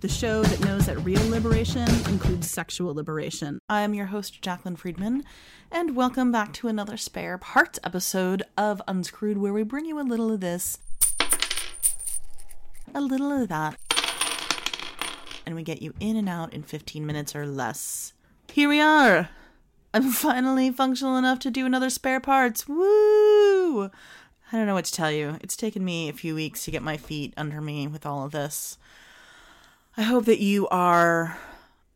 the show that knows that real liberation includes sexual liberation. I am your host, Jaclyn Friedman, and welcome back to another spare parts episode of Unscrewed, where we bring you a little of this, a little of that, and we get you in and out in 15 minutes or less. Here we are! I'm finally functional enough to do another spare parts. Woo! I don't know what to tell you. It's taken me a few weeks to get my feet under me with all of this. I hope that you are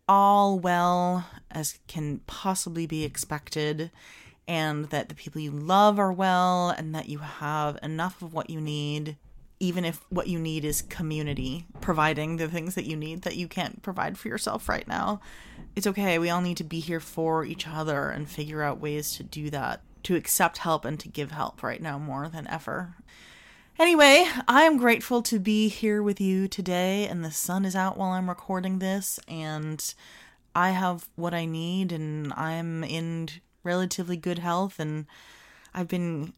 all well as can possibly be expected, and that the people you love are well, and that you have enough of what you need, even if what you need is community, providing the things that you need that you can't provide for yourself right now. It's okay. We all need to be here for each other and figure out ways to do that to accept help and to give help right now more than ever. Anyway, I am grateful to be here with you today, and the sun is out while I'm recording this, and I have what I need, and I'm in relatively good health, and I've been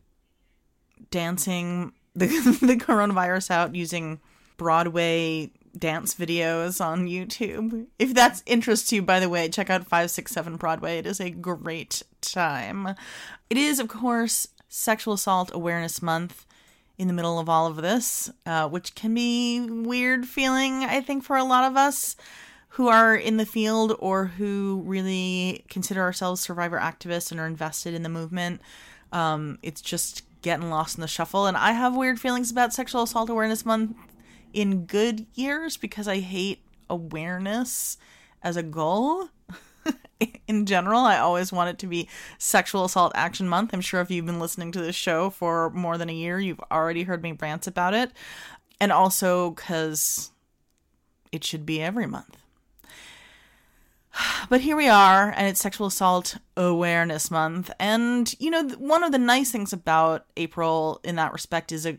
dancing the, the coronavirus out using Broadway dance videos on YouTube. If that's interest to you, by the way, check out 567 Broadway. It is a great time. It is, of course, Sexual Assault Awareness Month in the middle of all of this, uh, which can be weird feeling, I think, for a lot of us who are in the field or who really consider ourselves survivor activists and are invested in the movement. Um, it's just getting lost in the shuffle. And I have weird feelings about Sexual Assault Awareness Month in good years because I hate awareness as a goal. in general, I always want it to be Sexual Assault Action Month. I'm sure if you've been listening to this show for more than a year, you've already heard me rant about it. And also because it should be every month. But here we are, and it's Sexual Assault Awareness Month. And, you know, one of the nice things about April in that respect is a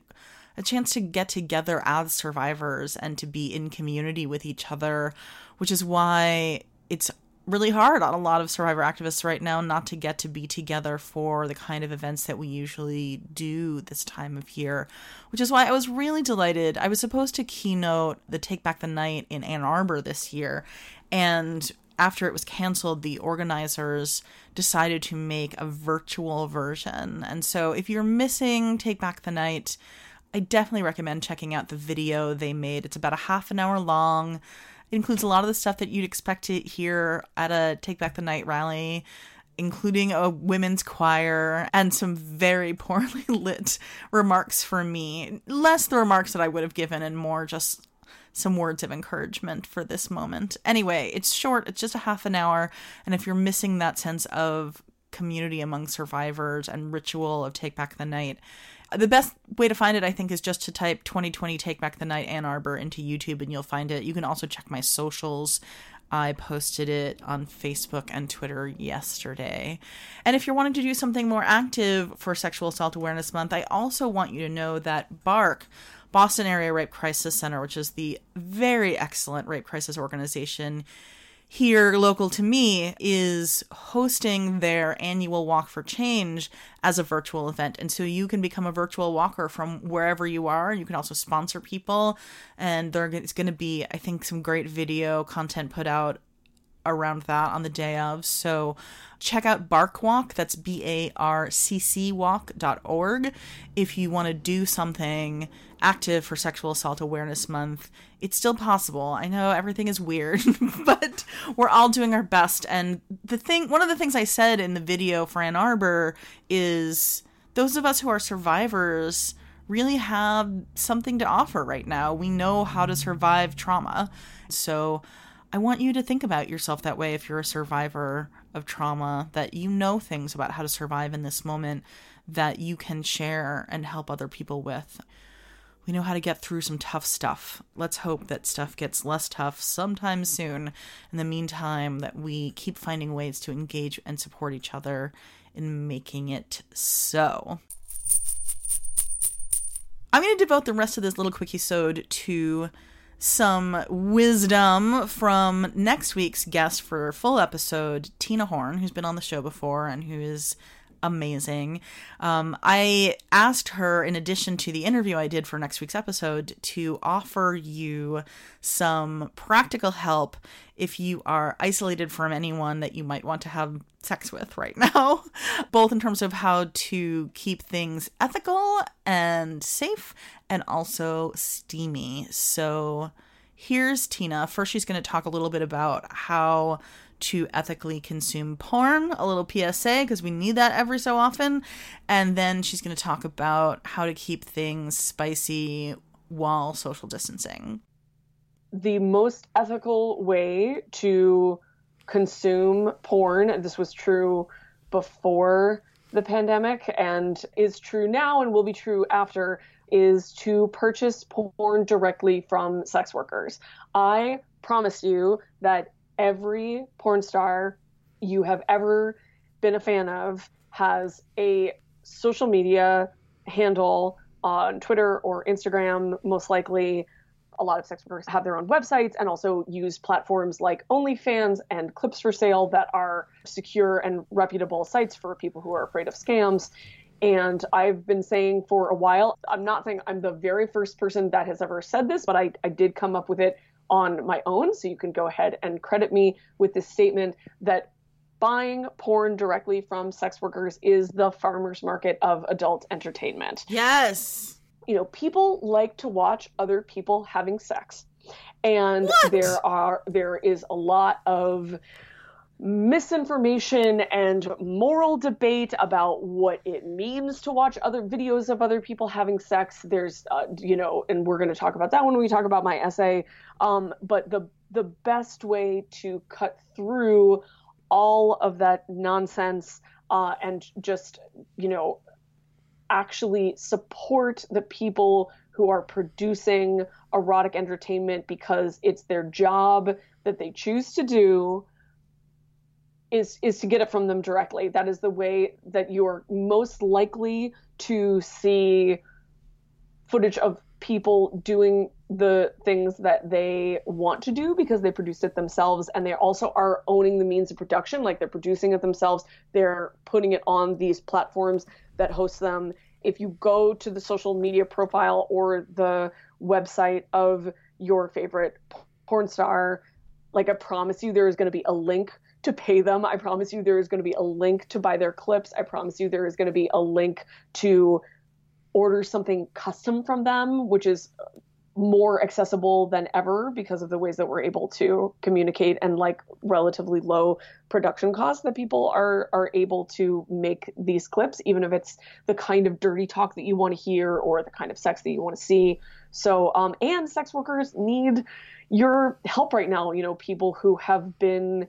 a chance to get together as survivors and to be in community with each other, which is why it's really hard on a lot of survivor activists right now not to get to be together for the kind of events that we usually do this time of year, which is why I was really delighted. I was supposed to keynote the Take Back the Night in Ann Arbor this year, and after it was canceled, the organizers decided to make a virtual version. And so if you're missing Take Back the Night, I definitely recommend checking out the video they made. It's about a half an hour long. It includes a lot of the stuff that you'd expect to hear at a Take Back the Night rally, including a women's choir and some very poorly lit remarks for me. Less the remarks that I would have given and more just some words of encouragement for this moment. Anyway, it's short, it's just a half an hour. And if you're missing that sense of community among survivors and ritual of Take Back the Night, the best way to find it, I think, is just to type 2020 Take Back the Night Ann Arbor into YouTube and you'll find it. You can also check my socials. I posted it on Facebook and Twitter yesterday. And if you're wanting to do something more active for Sexual Assault Awareness Month, I also want you to know that BARCC, Boston Area Rape Crisis Center, which is the very excellent rape crisis organization, here local to me is hosting their annual walk for change as a virtual event. And so you can become a virtual walker from wherever you are. You can also sponsor people. And there's going to be i think some great video content put out around that on the day of. So check out BarcWalk, that's B A R C C walk.org, if you want to do something active for Sexual Assault Awareness Month. It's still possible. I know everything is weird, but we're all doing our best. And the thing, one of the things I said in the video for Ann Arbor is those of us who are survivors really have something to offer right now. We know how to survive trauma. So I want you to think about yourself that way if you're a survivor of trauma, that you know things about how to survive in this moment that you can share and help other people with. We know how to get through some tough stuff. Let's hope that stuff gets less tough sometime soon. In the meantime, that we keep finding ways to engage and support each other in making it so. I'm going to devote the rest of this little quickie sode to some wisdom from next week's guest for full episode, Tina Horn, who's been on the show before and who is amazing. Um, I asked her, in addition to the interview I did for next week's episode, to offer you some practical help if you are isolated from anyone that you might want to have sex with right now, both in terms of how to keep things ethical and safe and also steamy. So here's Tina. First, she's going to talk a little bit about how to ethically consume porn, a little PSA, because we need that every so often. And then she's going to talk about how to keep things spicy while social distancing. The most ethical way to consume porn, this was true before the pandemic and is true now and will be true after, is to purchase porn directly from sex workers. I promise you that every porn star you have ever been a fan of has a social media handle on Twitter or Instagram, most likely. A lot of sex workers have their own websites and also use platforms like OnlyFans and Clips4Sale that are secure and reputable sites for people who are afraid of scams. And I've been saying for a while, I'm not saying I'm the very first person that has ever said this, but I, I did come up with it on my own. So you can go ahead and credit me with this statement that buying porn directly from sex workers is the farmer's market of adult entertainment. Yes. You know, people like to watch other people having sex. And what? there are there is a lot of misinformation and moral debate about what it means to watch other videos of other people having sex. There's, uh, you know, and we're going to talk about that when we talk about my essay. Um, but the the best way to cut through all of that nonsense uh, and just, you know, actually support the people who are producing erotic entertainment because it's their job that they choose to do is is to get it from them directly. That is the way that you're most likely to see footage of people doing the things that they want to do because they produced it themselves and they also are owning the means of production like they're producing it themselves they're putting it on these platforms that host them if you go to the social media profile or the website of your favorite porn star like i promise you there is going to be a link to pay them. I promise you there is going to be a link to buy their clips. I promise you there is going to be a link to order something custom from them, which is more accessible than ever because of the ways that we're able to communicate and like relatively low production costs that people are are able to make these clips even if it's the kind of dirty talk that you want to hear or the kind of sex that you want to see. So um and sex workers need your help right now. You know people who have been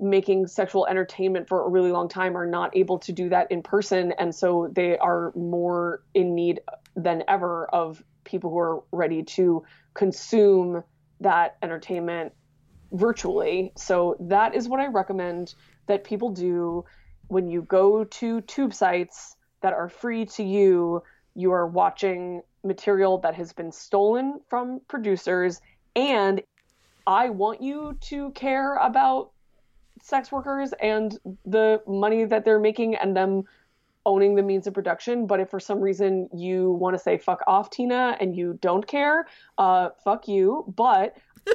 making sexual entertainment for a really long time are not able to do that in person and so they are more in need than ever of people who are ready to consume that entertainment virtually. So that is what i recommend that people do when you go to tube sites that are free to you. You are watching material that has been stolen from producers and I want you to care about sex workers and the money that they're making and them owning the means of production. But if for some reason you want to say fuck off, Tina, and you don't care, uh, fuck you. But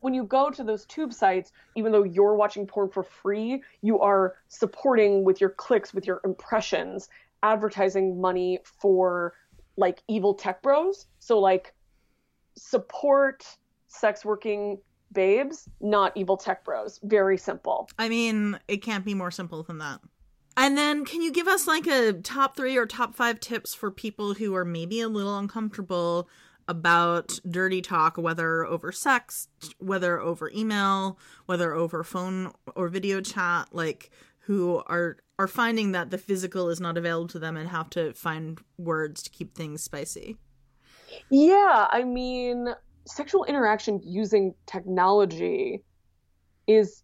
when you go to those tube sites, even though you're watching porn for free, you are supporting with your clicks, with your impressions, advertising money for like evil tech bros. So like support sex working babes, not evil tech bros. Very simple. I mean, it can't be more simple than that. And then, can you give us like a top three or top five tips for people who are maybe a little uncomfortable about dirty talk, whether over sex, whether over email, whether over phone or video chat, like who are are finding that the physical is not available to them and have to find words to keep things spicy? Yeah, I mean, sexual interaction using technology is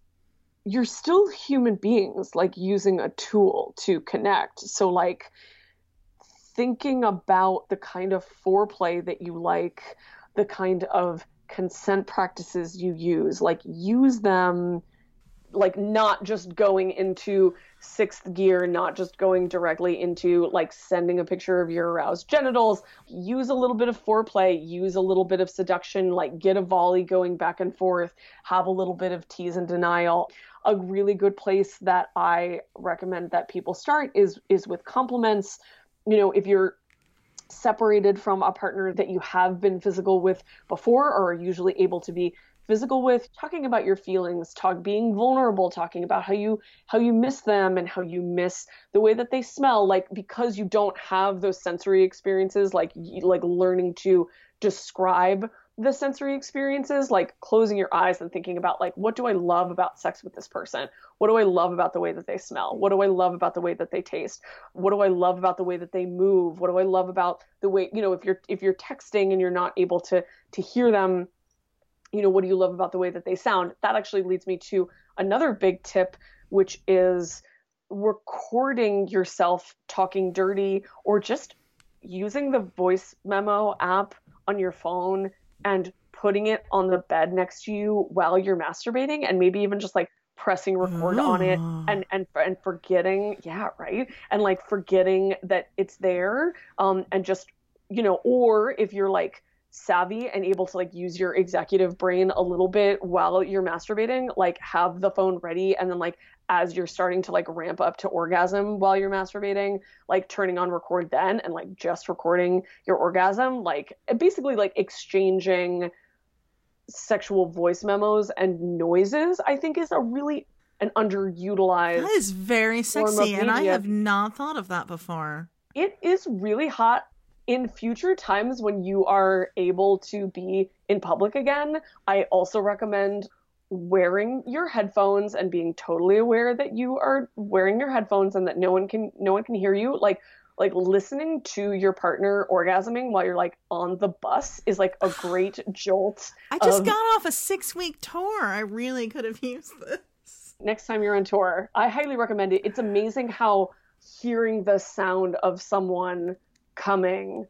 you're still human beings like using a tool to connect so like thinking about the kind of foreplay that you like the kind of consent practices you use like use them like not just going into sixth gear, not just going directly into like sending a picture of your aroused genitals. Use a little bit of foreplay, use a little bit of seduction, like get a volley going back and forth, have a little bit of tease and denial. A really good place that I recommend that people start is is with compliments. You know, if you're separated from a partner that you have been physical with before or are usually able to be physical with talking about your feelings talk being vulnerable talking about how you how you miss them and how you miss the way that they smell like because you don't have those sensory experiences like like learning to describe the sensory experiences like closing your eyes and thinking about like what do i love about sex with this person? What do i love about the way that they smell? What do i love about the way that they taste? What do i love about the way that they move? What do i love about the way you know if you're if you're texting and you're not able to to hear them you know, what do you love about the way that they sound? That actually leads me to another big tip, which is recording yourself talking dirty or just using the voice memo app on your phone and putting it on the bed next to you while you're masturbating and maybe even just like pressing record on it ah. and and and forgetting yeah right and like forgetting that it's there um and just you know or if you're like savvy and able to like use your executive brain a little bit while you're masturbating like have the phone ready and then like as you're starting to like ramp up to orgasm while you're masturbating like turning on record then and like just recording your orgasm like basically like exchanging sexual voice memos and noises i think is a really an underutilized that is very sexy and i have not thought of that before. It is really hot in future times when you are able to be in public again, I also recommend wearing your headphones and being totally aware that you are wearing your headphones and that no one can no one can hear you like like listening to your partner orgasming while you're like on the bus is like a great jolt. I just of, got off a 6 week tour. I really could have used this. Next time you're on tour, I highly recommend it. It's amazing how hearing the sound of someone coming,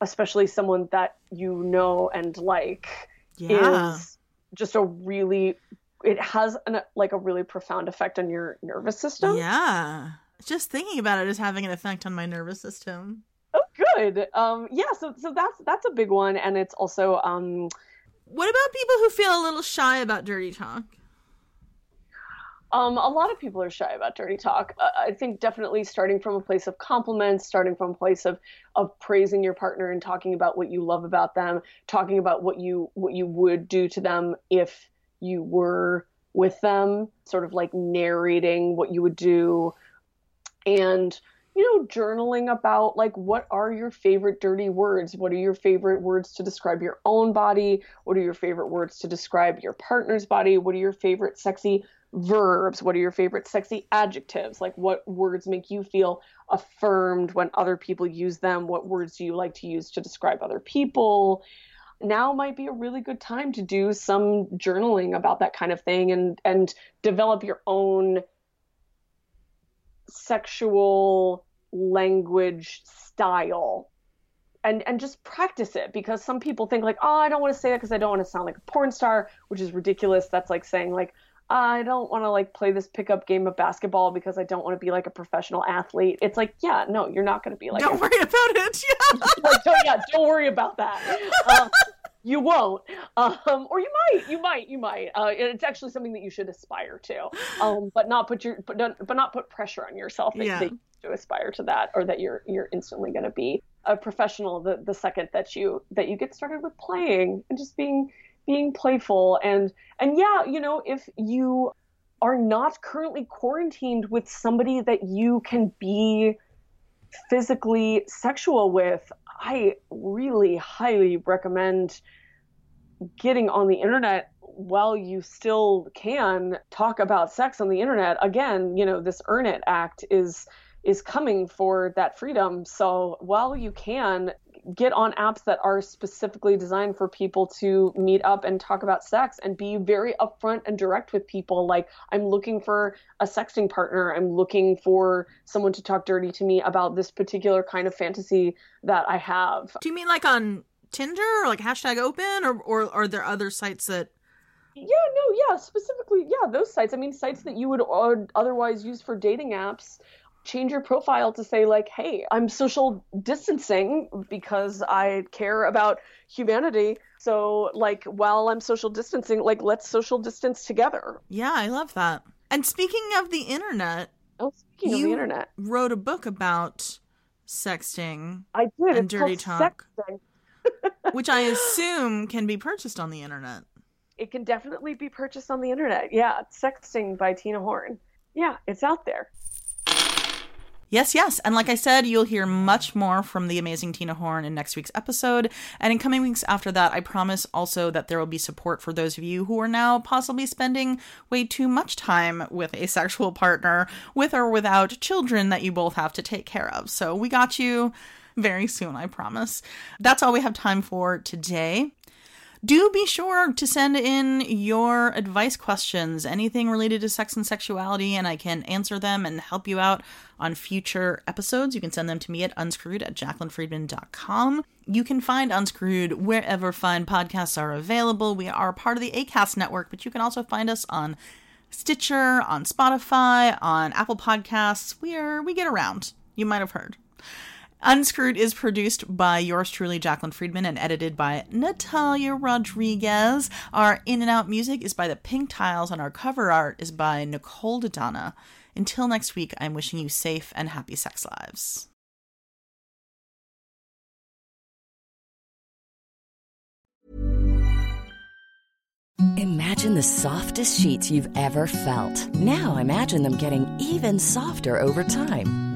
especially someone that you know and like, yeah. is just a really it has an like a really profound effect on your nervous system. Yeah. Just thinking about it is having an effect on my nervous system. Oh good. Um yeah, so so that's that's a big one and it's also um what about people who feel a little shy about dirty talk? Um, a lot of people are shy about dirty talk. Uh, I think definitely starting from a place of compliments, starting from a place of of praising your partner and talking about what you love about them, talking about what you what you would do to them if you were with them, sort of like narrating what you would do, and you know journaling about like what are your favorite dirty words? What are your favorite words to describe your own body? What are your favorite words to describe your partner's body? What are your favorite sexy verbs? What are your favorite sexy adjectives? Like, what words make you feel affirmed when other people use them? What words do you like to use to describe other people? Now might be a really good time to do some journaling about that kind of thing and and develop your own sexual language style and and just practice it because some people think like oh i don't want to say that because i don't want to sound like a porn star which is ridiculous that's like saying like I don't want to like play this pickup game of basketball because I don't want to be like a professional athlete. It's like, yeah, no, you're not going to be like. Don't a, worry about it. Yeah. like, don't, yeah, don't worry about that. Um, you won't, um, or you might, you might, you might. Uh, it's actually something that you should aspire to, um, but not put your, but, not, but not put pressure on yourself yeah. to aspire to that, or that you're you're instantly going to be a professional the the second that you that you get started with playing and just being being playful and and yeah you know if you are not currently quarantined with somebody that you can be physically sexual with i really highly recommend getting on the internet while you still can talk about sex on the internet. Again you know this EARN IT Act is is coming for that freedom. So while you can get on apps that are specifically designed for people to meet up and talk about sex and be very upfront and direct with people like i'm looking for a sexting partner. I'm looking for someone to talk dirty to me about this particular kind of fantasy that i have. Do you mean like on tinder or like hashtag open or, or are there other sites that yeah no yeah specifically yeah those sites. I mean sites that you would otherwise use for dating apps change your profile to say like hey i'm social distancing because i care about humanity. So like while i'm social distancing like let's social distance together. Yeah i love that. And speaking of the internet oh speaking of the internet. wrote a book about sexting i did. and dirty talk which i assume can be purchased on the internet. It can definitely be purchased on the internet. Yeah sexting by tina horn. Yeah it's out there Yes, yes. And like I said, you'll hear much more from the amazing Tina Horn in next week's episode. And in coming weeks after that, I promise also that there will be support for those of you who are now possibly spending way too much time with a sexual partner, with or without children that you both have to take care of. So we got you very soon, I promise. That's all we have time for today do be sure to send in your advice questions, anything related to sex and sexuality, and I can answer them and help you out on future episodes. You can send them to me at unscrewed at jaclynfriedman.com. You can find Unscrewed wherever fine podcasts are available. We are part of the ACAST network, but you can also find us on Stitcher, on Spotify, on Apple Podcasts. We are we get around. You might have heard. Unscrewed is produced by yours truly, Jaclyn Friedman, and edited by Natalia Rodriguez. Our in and out music is by the Pink Tiles, and our cover art is by Nicole Dodonna. Until next week, I'm wishing you safe and happy sex lives. Imagine the softest sheets you've ever felt. Now imagine them getting even softer over time.